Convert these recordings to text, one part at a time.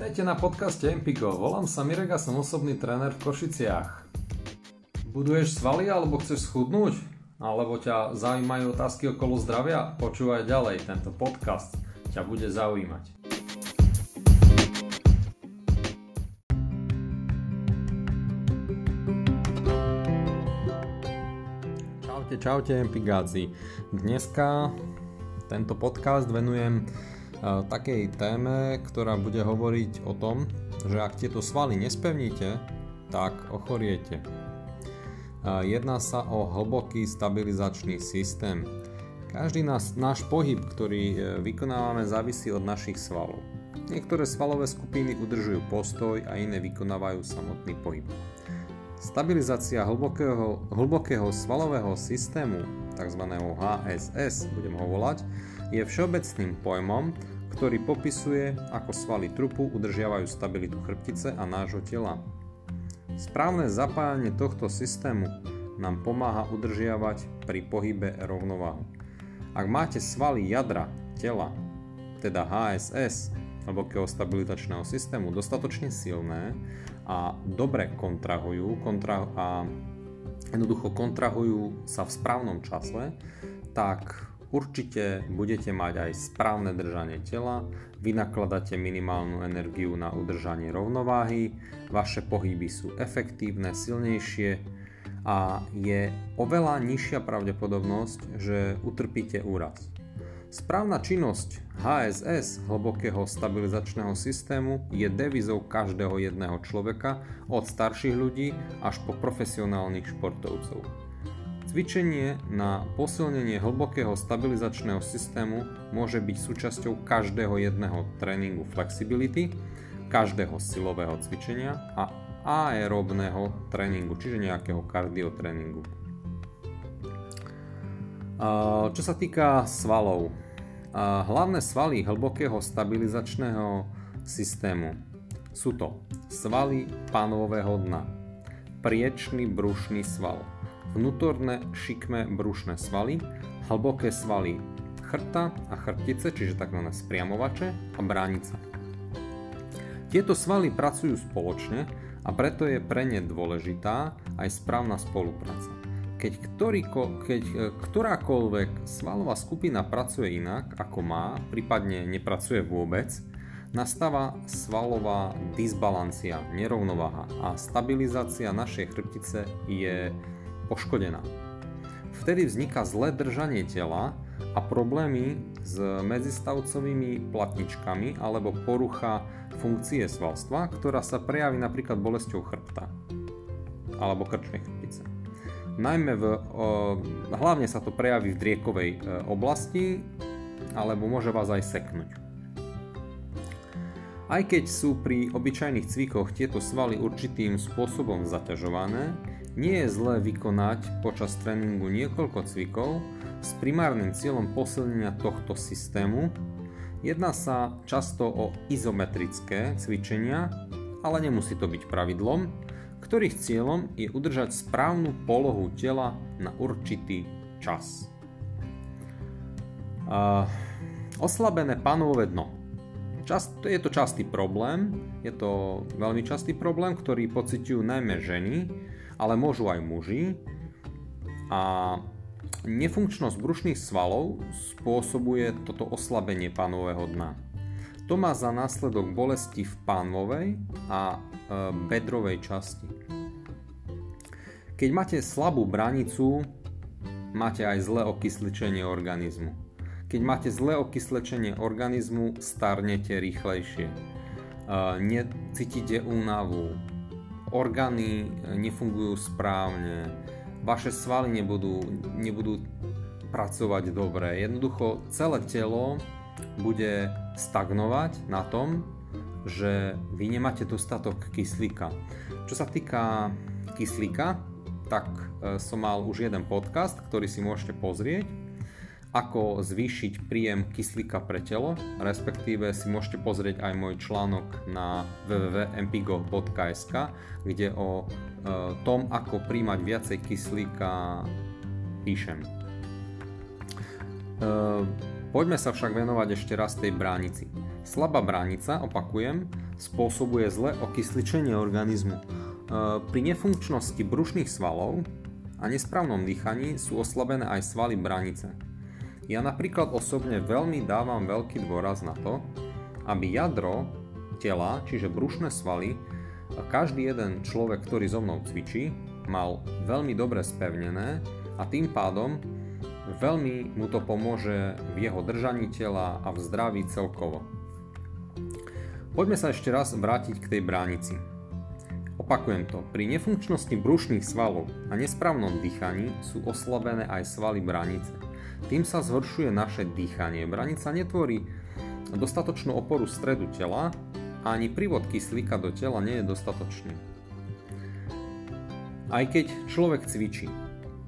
Vítajte na podcaste Empigo. Volám sa Mirek a som osobný tréner v Košiciach. Buduješ svaly alebo chceš schudnúť? Alebo ťa zaujímajú otázky okolo zdravia? Počúvaj ďalej, tento podcast ťa bude zaujímať. Čaute, čaute Empigáci. Dneska tento podcast venujem takej téme, ktorá bude hovoriť o tom, že ak tieto svaly nespevníte, tak ochoriete. Jedná sa o hlboký stabilizačný systém. Každý nás, náš pohyb, ktorý e, vykonávame, závisí od našich svalov. Niektoré svalové skupiny udržujú postoj a iné vykonávajú samotný pohyb. Stabilizácia hlbokého, hlbokého svalového systému, tzv. HSS, budem ho volať, je všeobecným pojmom, ktorý popisuje, ako svaly trupu udržiavajú stabilitu chrbtice a nášho tela. Správne zapájanie tohto systému nám pomáha udržiavať pri pohybe rovnováhu. Ak máte svaly jadra tela, teda HSS, hlbokého stabilitačného systému, dostatočne silné a dobre kontrahujú kontra- a jednoducho kontrahujú sa v správnom čase, tak Určite budete mať aj správne držanie tela, vynakladáte minimálnu energiu na udržanie rovnováhy, vaše pohyby sú efektívne, silnejšie a je oveľa nižšia pravdepodobnosť, že utrpíte úraz. Správna činnosť HSS, hlbokého stabilizačného systému, je devizou každého jedného človeka, od starších ľudí až po profesionálnych športovcov. Cvičenie na posilnenie hlbokého stabilizačného systému môže byť súčasťou každého jedného tréningu flexibility, každého silového cvičenia a aerobného tréningu, čiže nejakého kardiotréningu. Čo sa týka svalov, hlavné svaly hlbokého stabilizačného systému sú to svaly pánového dna, priečný brušný sval, vnútorné šikmé brušné svaly, hlboké svaly chrta a chrbtice, čiže tzv. spriamovače a bránica. Tieto svaly pracujú spoločne a preto je pre ne dôležitá aj správna spolupráca. Keď, ktorýko, keď e, ktorákoľvek svalová skupina pracuje inak, ako má, prípadne nepracuje vôbec, nastáva svalová disbalancia, nerovnováha a stabilizácia našej chrbtice je poškodená. Vtedy vzniká zlé držanie tela a problémy s medzistavcovými platničkami alebo porucha funkcie svalstva, ktorá sa prejaví napríklad bolesťou chrbta alebo krčnej chrbtice. Najmä v, hlavne sa to prejaví v driekovej e, oblasti alebo môže vás aj seknúť. Aj keď sú pri obyčajných cvikoch tieto svaly určitým spôsobom zaťažované, nie je zlé vykonať počas tréningu niekoľko cvikov s primárnym cieľom posilnenia tohto systému. Jedná sa často o izometrické cvičenia, ale nemusí to byť pravidlom, ktorých cieľom je udržať správnu polohu tela na určitý čas. Uh, oslabené panové dno. Čast, je to častý problém, je to veľmi častý problém, ktorý pociťujú najmä ženy, ale môžu aj muži. A nefunkčnosť brušných svalov spôsobuje toto oslabenie pánového dna. To má za následok bolesti v pánvovej a e, bedrovej časti. Keď máte slabú branicu, máte aj zlé okysličenie organizmu. Keď máte zlé okysličenie organizmu, starnete rýchlejšie. E, necítite únavu, orgány eh, nefungujú správne, vaše svaly nebudú, nebudú pracovať dobre. Jednoducho celé telo bude stagnovať na tom, že vy nemáte dostatok kyslíka. Čo sa týka kyslíka, tak eh, som mal už jeden podcast, ktorý si môžete pozrieť ako zvýšiť príjem kyslíka pre telo, respektíve si môžete pozrieť aj môj článok na www.mpigo.sk, kde o e, tom, ako príjmať viacej kyslíka píšem. E, poďme sa však venovať ešte raz tej bránici. Slabá bránica, opakujem, spôsobuje zlé okysličenie organizmu. E, pri nefunkčnosti brušných svalov a nesprávnom dýchaní sú oslabené aj svaly bránice. Ja napríklad osobne veľmi dávam veľký dôraz na to, aby jadro tela, čiže brušné svaly, každý jeden človek, ktorý so mnou cvičí, mal veľmi dobre spevnené a tým pádom veľmi mu to pomôže v jeho držaní tela a v zdraví celkovo. Poďme sa ešte raz vrátiť k tej bránici. Opakujem to, pri nefunkčnosti brušných svalov a nesprávnom dýchaní sú oslabené aj svaly bránice. Tým sa zhoršuje naše dýchanie. Branica netvorí dostatočnú oporu stredu tela a ani prívod kyslíka do tela nie je dostatočný. Aj keď človek cvičí,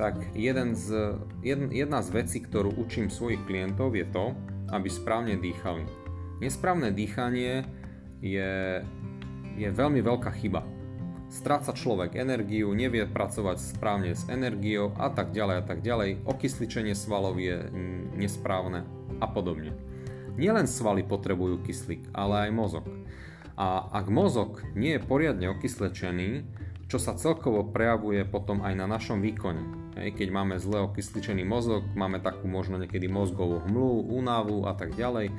tak jeden z, jedna z vecí, ktorú učím svojich klientov je to, aby správne dýchali. Nesprávne dýchanie je, je veľmi veľká chyba stráca človek energiu, nevie pracovať správne s energiou a tak ďalej a tak ďalej, okysličenie svalov je nesprávne a podobne. Nielen svaly potrebujú kyslík, ale aj mozog. A ak mozog nie je poriadne okyslečený, čo sa celkovo prejavuje potom aj na našom výkone. Keď máme zle okysličený mozog, máme takú možno niekedy mozgovú hmlu, únavu a tak ďalej.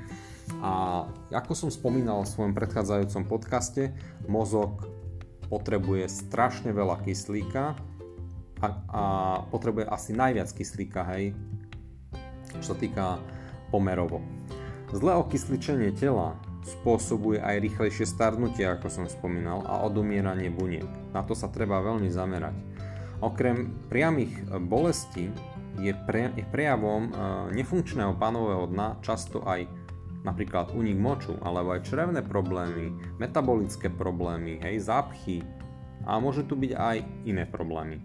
A ako som spomínal v svojom predchádzajúcom podcaste, mozog potrebuje strašne veľa kyslíka a, a potrebuje asi najviac kyslíka, hej, čo sa týka pomerovo. Zlé okysličenie tela spôsobuje aj rýchlejšie starnutie, ako som spomínal, a odumieranie buniek. Na to sa treba veľmi zamerať. Okrem priamých bolestí je, pre, je prejavom e, nefunkčného pánového dna často aj napríklad únik moču, alebo aj črevné problémy, metabolické problémy, hej, zápchy a môže tu byť aj iné problémy.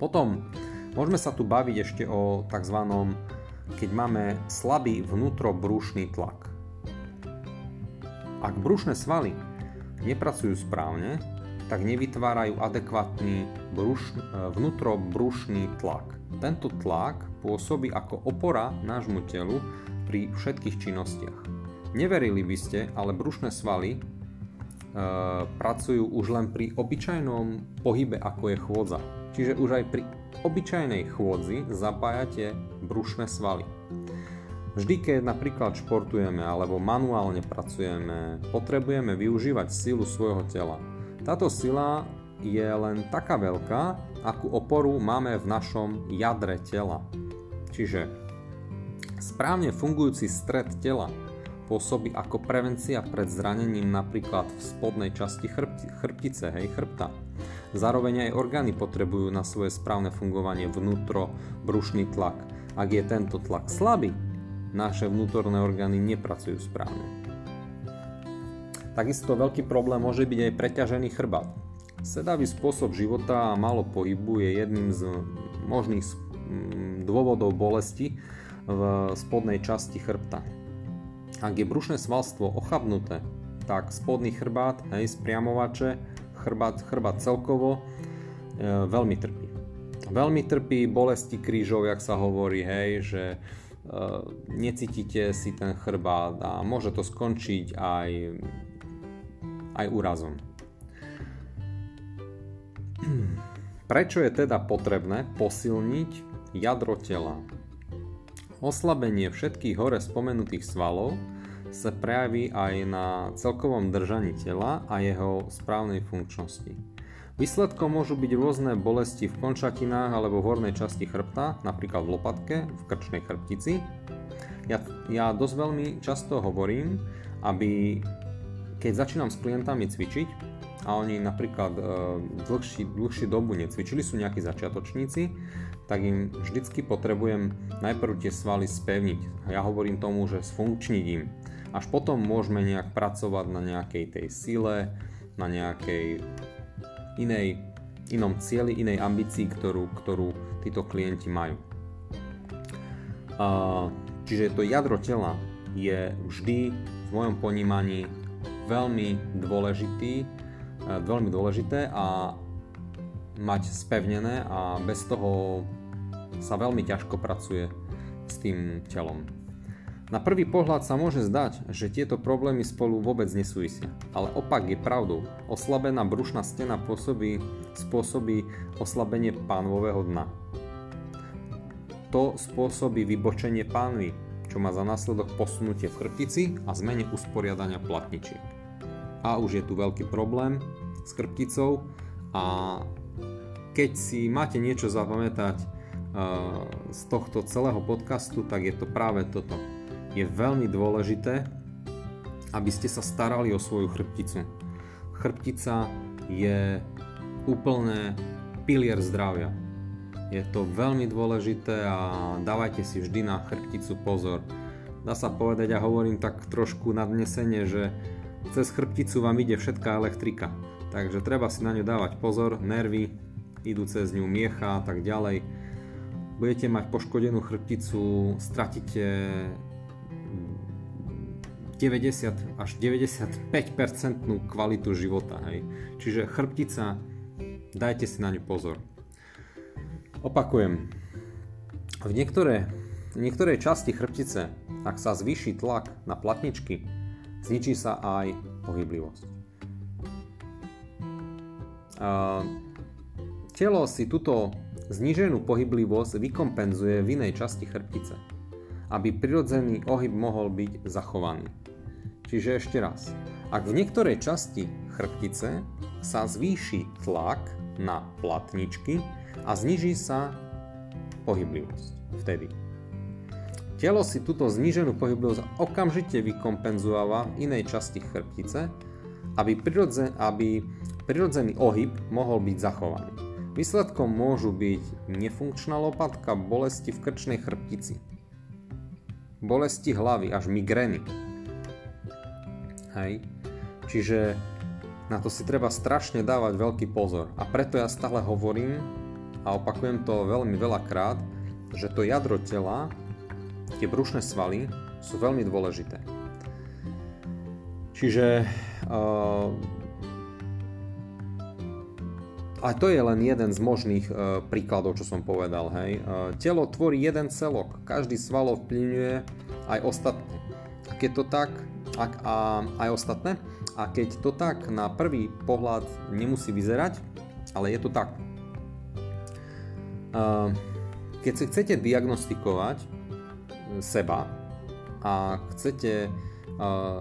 Potom môžeme sa tu baviť ešte o tzv. keď máme slabý vnútrobrušný tlak. Ak brušné svaly nepracujú správne, tak nevytvárajú adekvátny bruš, vnútrobrušný tlak. Tento tlak pôsobí ako opora nášmu telu pri všetkých činnostiach. Neverili by ste, ale brušné svaly e, pracujú už len pri obyčajnom pohybe, ako je chôdza. Čiže už aj pri obyčajnej chôdzi zapájate brušné svaly. Vždy, keď napríklad športujeme alebo manuálne pracujeme, potrebujeme využívať silu svojho tela. Táto sila je len taká veľká, akú oporu máme v našom jadre tela. Čiže Správne fungujúci stred tela pôsobí ako prevencia pred zranením napríklad v spodnej časti chrbti, chrbtice, hej, chrbta. Zároveň aj orgány potrebujú na svoje správne fungovanie vnútro brušný tlak. Ak je tento tlak slabý, naše vnútorné orgány nepracujú správne. Takisto veľký problém môže byť aj preťažený chrbát. Sedavý spôsob života a málo pohybu je jedným z možných dôvodov bolesti, v spodnej časti chrbta. Ak je brušné svalstvo ochabnuté, tak spodný chrbát, hej, spriamovače, chrbát, chrbát celkovo e, veľmi trpí. Veľmi trpí bolesti krížov, jak sa hovorí, hej, že e, necítite si ten chrbát a môže to skončiť aj, aj úrazom. Prečo je teda potrebné posilniť jadro tela? Oslabenie všetkých hore spomenutých svalov sa prejaví aj na celkovom držaní tela a jeho správnej funkčnosti. Výsledkom môžu byť rôzne bolesti v končatinách alebo v hornej časti chrbta, napríklad v lopatke, v krčnej chrbtici. Ja, ja dosť veľmi často hovorím, aby keď začínam s klientami cvičiť a oni napríklad e, dlhší, dobu necvičili, sú nejakí začiatočníci, tak im vždycky potrebujem najprv tie svaly spevniť. Ja hovorím tomu, že sfunkčniť im. Až potom môžeme nejak pracovať na nejakej tej sile, na nejakej inej, inom cieli, inej ambícii, ktorú, ktorú títo klienti majú. Čiže to jadro tela je vždy v mojom ponímaní veľmi dôležitý, veľmi dôležité a mať spevnené a bez toho sa veľmi ťažko pracuje s tým telom. Na prvý pohľad sa môže zdať, že tieto problémy spolu vôbec nesúvisia, ale opak je pravdou. Oslabená brušná stena pôsobí, spôsobí oslabenie pánvového dna. To spôsobí vybočenie pánvy, čo má za následok posunutie v chrbtici a zmene usporiadania platničiek. A už je tu veľký problém s chrbticou a keď si máte niečo zapamätať z tohto celého podcastu, tak je to práve toto je veľmi dôležité, aby ste sa starali o svoju chrbticu. Chrbtica je úplne pilier zdravia. Je to veľmi dôležité a dávajte si vždy na chrbticu pozor. Dá sa povedať, a hovorím tak trošku nadnesenie, že cez chrbticu vám ide všetká elektrika. Takže treba si na ňu dávať pozor, nervy, idú cez ňu miecha a tak ďalej. Budete mať poškodenú chrbticu, stratíte 90 až 95% kvalitu života. Hej. Čiže chrbtica, dajte si na ňu pozor. Opakujem, v niektoré, niektorej časti chrbtice, ak sa zvýši tlak na platničky, zničí sa aj pohyblivosť. A telo si túto zníženú pohyblivosť vykompenzuje v inej časti chrbtice, aby prirodzený ohyb mohol byť zachovaný. Čiže ešte raz. Ak v niektorej časti chrbtice sa zvýši tlak na platničky a zniží sa pohyblivosť vtedy. Telo si túto zníženú pohyblivosť okamžite vykompenzováva v inej časti chrbtice, aby, prirodzen, aby prirodzený ohyb mohol byť zachovaný. Výsledkom môžu byť nefunkčná lopatka, bolesti v krčnej chrbtici, bolesti hlavy až migrény, Hej. Čiže na to si treba strašne dávať veľký pozor. A preto ja stále hovorím a opakujem to veľmi veľakrát, že to jadro tela, tie brušné svaly sú veľmi dôležité. Čiže uh, a to je len jeden z možných uh, príkladov, čo som povedal. Hej. Uh, telo tvorí jeden celok, každý sval ovplyvňuje aj ostatné. Keď to tak, ak, a aj ostatné. A keď to tak na prvý pohľad nemusí vyzerať, ale je to tak. Keď si chcete diagnostikovať seba a chcete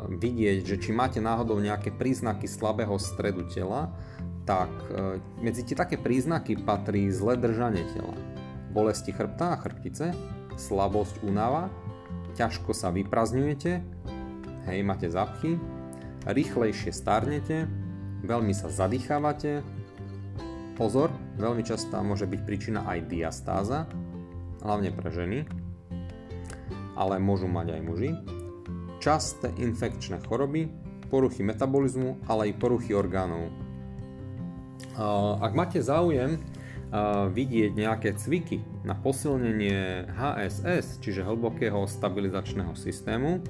vidieť, že či máte náhodou nejaké príznaky slabého stredu tela, tak medzi tie také príznaky patrí zlé držanie tela, bolesti chrbta a chrbtice, slabosť únava, ťažko sa vyprazňujete, hej, máte zapchy, rýchlejšie starnete, veľmi sa zadýchávate, pozor, veľmi častá môže byť príčina aj diastáza, hlavne pre ženy, ale môžu mať aj muži, časté infekčné choroby, poruchy metabolizmu, ale aj poruchy orgánov. Ak máte záujem vidieť nejaké cviky na posilnenie HSS, čiže hlbokého stabilizačného systému,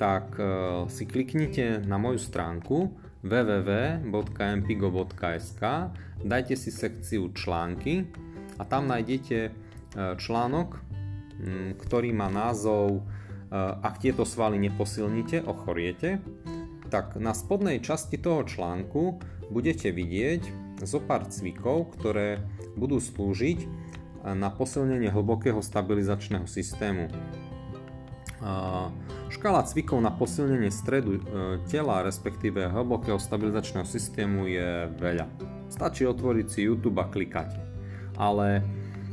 tak e, si kliknite na moju stránku www.mpigo.sk, dajte si sekciu články a tam nájdete e, článok, ktorý má názov e, Ak tieto svaly neposilníte, ochoriete, tak na spodnej časti toho článku budete vidieť zo pár cvikov, ktoré budú slúžiť na posilnenie hlbokého stabilizačného systému. Škála cvikov na posilnenie stredu e, tela, respektíve hlbokého stabilizačného systému je veľa. Stačí otvoriť si YouTube a klikať. Ale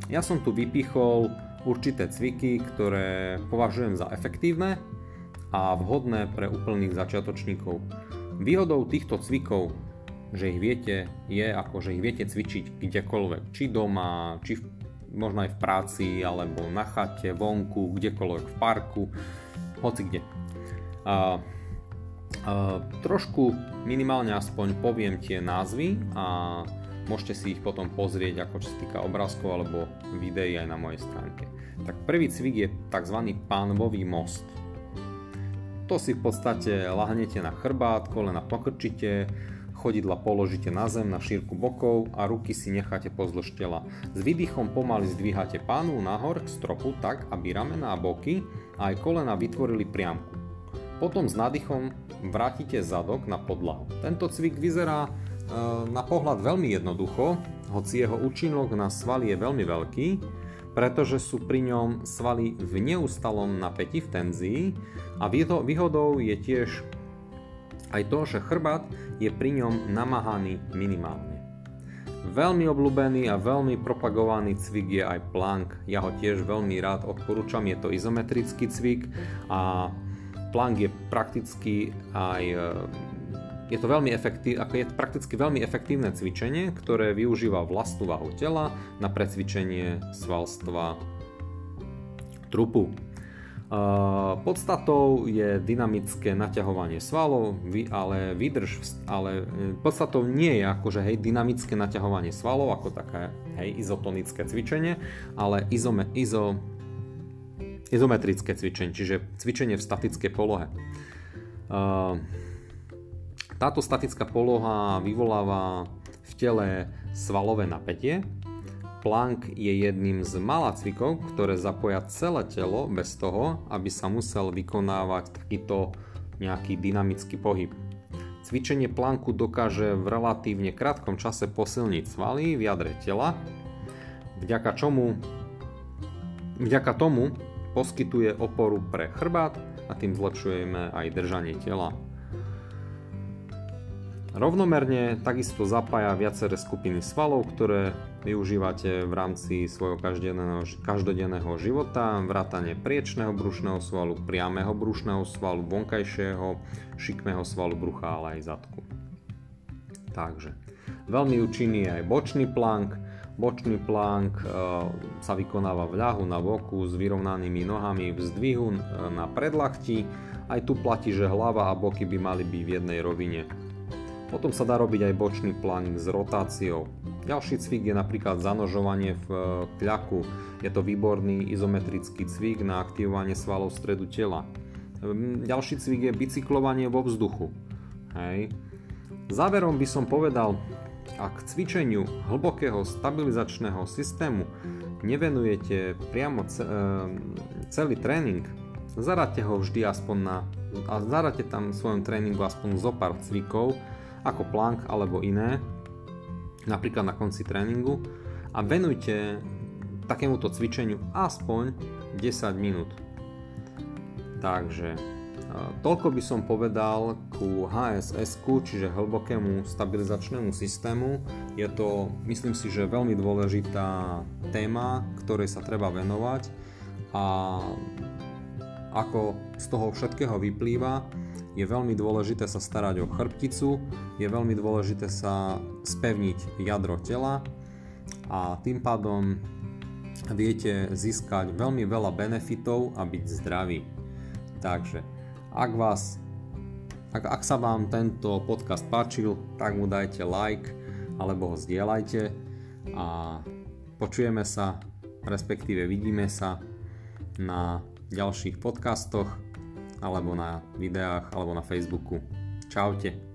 ja som tu vypichol určité cviky, ktoré považujem za efektívne a vhodné pre úplných začiatočníkov. Výhodou týchto cvikov, že ich viete, je ako, že ich viete cvičiť kdekoľvek. Či doma, či v, možno aj v práci, alebo na chate, vonku, kdekoľvek v parku hoci kde. A, a, trošku minimálne aspoň poviem tie názvy a môžete si ich potom pozrieť ako čo sa týka obrázkov alebo videí aj na mojej stránke. Tak prvý cvik je tzv. pánvový most. To si v podstate lahnete na chrbát, kolena pokrčite, chodidla položíte na zem na šírku bokov a ruky si necháte pozdĺž tela. S výdychom pomaly zdvíhate pánu nahor k stropu tak, aby ramená boky a aj kolena vytvorili priamku. Potom s nádychom vrátite zadok na podlahu. Tento cvik vyzerá e, na pohľad veľmi jednoducho, hoci jeho účinok na svaly je veľmi veľký, pretože sú pri ňom svaly v neustalom napätí v tenzii a výhodou je tiež aj to, že chrbát je pri ňom namáhaný minimálne. Veľmi obľúbený a veľmi propagovaný cvik je aj plank. Ja ho tiež veľmi rád odporúčam, je to izometrický cvik a plank je prakticky aj e, je to veľmi efektív, ako je prakticky veľmi efektívne cvičenie, ktoré využíva vlastnú váhu tela na precvičenie svalstva trupu. Podstatou je dynamické naťahovanie svalov, ale výdrž, ale e, podstatou nie je akože hej, dynamické naťahovanie svalov ako také hej, izotonické cvičenie, ale izome, izo, izometrické cvičenie, čiže cvičenie v statickej polohe. Táto statická poloha vyvoláva v tele svalové napätie, Plank je jedným z mála cvikov, ktoré zapoja celé telo bez toho, aby sa musel vykonávať takýto nejaký dynamický pohyb. Cvičenie planku dokáže v relatívne krátkom čase posilniť svaly v jadre tela, vďaka čomu vďaka tomu poskytuje oporu pre chrbát a tým zlepšujeme aj držanie tela. Rovnomerne takisto zapája viaceré skupiny svalov, ktoré využívate v rámci svojho každodenného, každodenného života, vrátane priečného brušného svalu, priamého brušného svalu, vonkajšieho, šikmého svalu brucha, ale aj zadku. Takže, veľmi účinný je aj bočný plank. Bočný plank e, sa vykonáva v ľahu na boku s vyrovnanými nohami v zdvihu e, na predlachti. Aj tu platí, že hlava a boky by mali byť v jednej rovine potom sa dá robiť aj bočný plank s rotáciou. Ďalší cvik je napríklad zanožovanie v e, kľaku. Je to výborný izometrický cvik na aktivovanie svalov stredu tela. Ehm, ďalší cvik je bicyklovanie vo vzduchu. Hej. Záverom by som povedal, ak cvičeniu hlbokého stabilizačného systému nevenujete priamo e, celý tréning, zaráte ho vždy aspoň na a zaráte tam v svojom tréningu aspoň zo pár cvikov, ako plank alebo iné, napríklad na konci tréningu a venujte takémuto cvičeniu aspoň 10 minút. Takže e, toľko by som povedal ku HSS, čiže hlbokému stabilizačnému systému. Je to, myslím si, že veľmi dôležitá téma, ktorej sa treba venovať a ako z toho všetkého vyplýva, je veľmi dôležité sa starať o chrbticu, je veľmi dôležité sa spevniť jadro tela a tým pádom viete získať veľmi veľa benefitov a byť zdravý. Takže ak vás ak, ak sa vám tento podcast páčil, tak mu dajte like alebo ho zdieľajte a počujeme sa, respektíve vidíme sa na ďalších podcastoch alebo na videách, alebo na Facebooku. Čaute.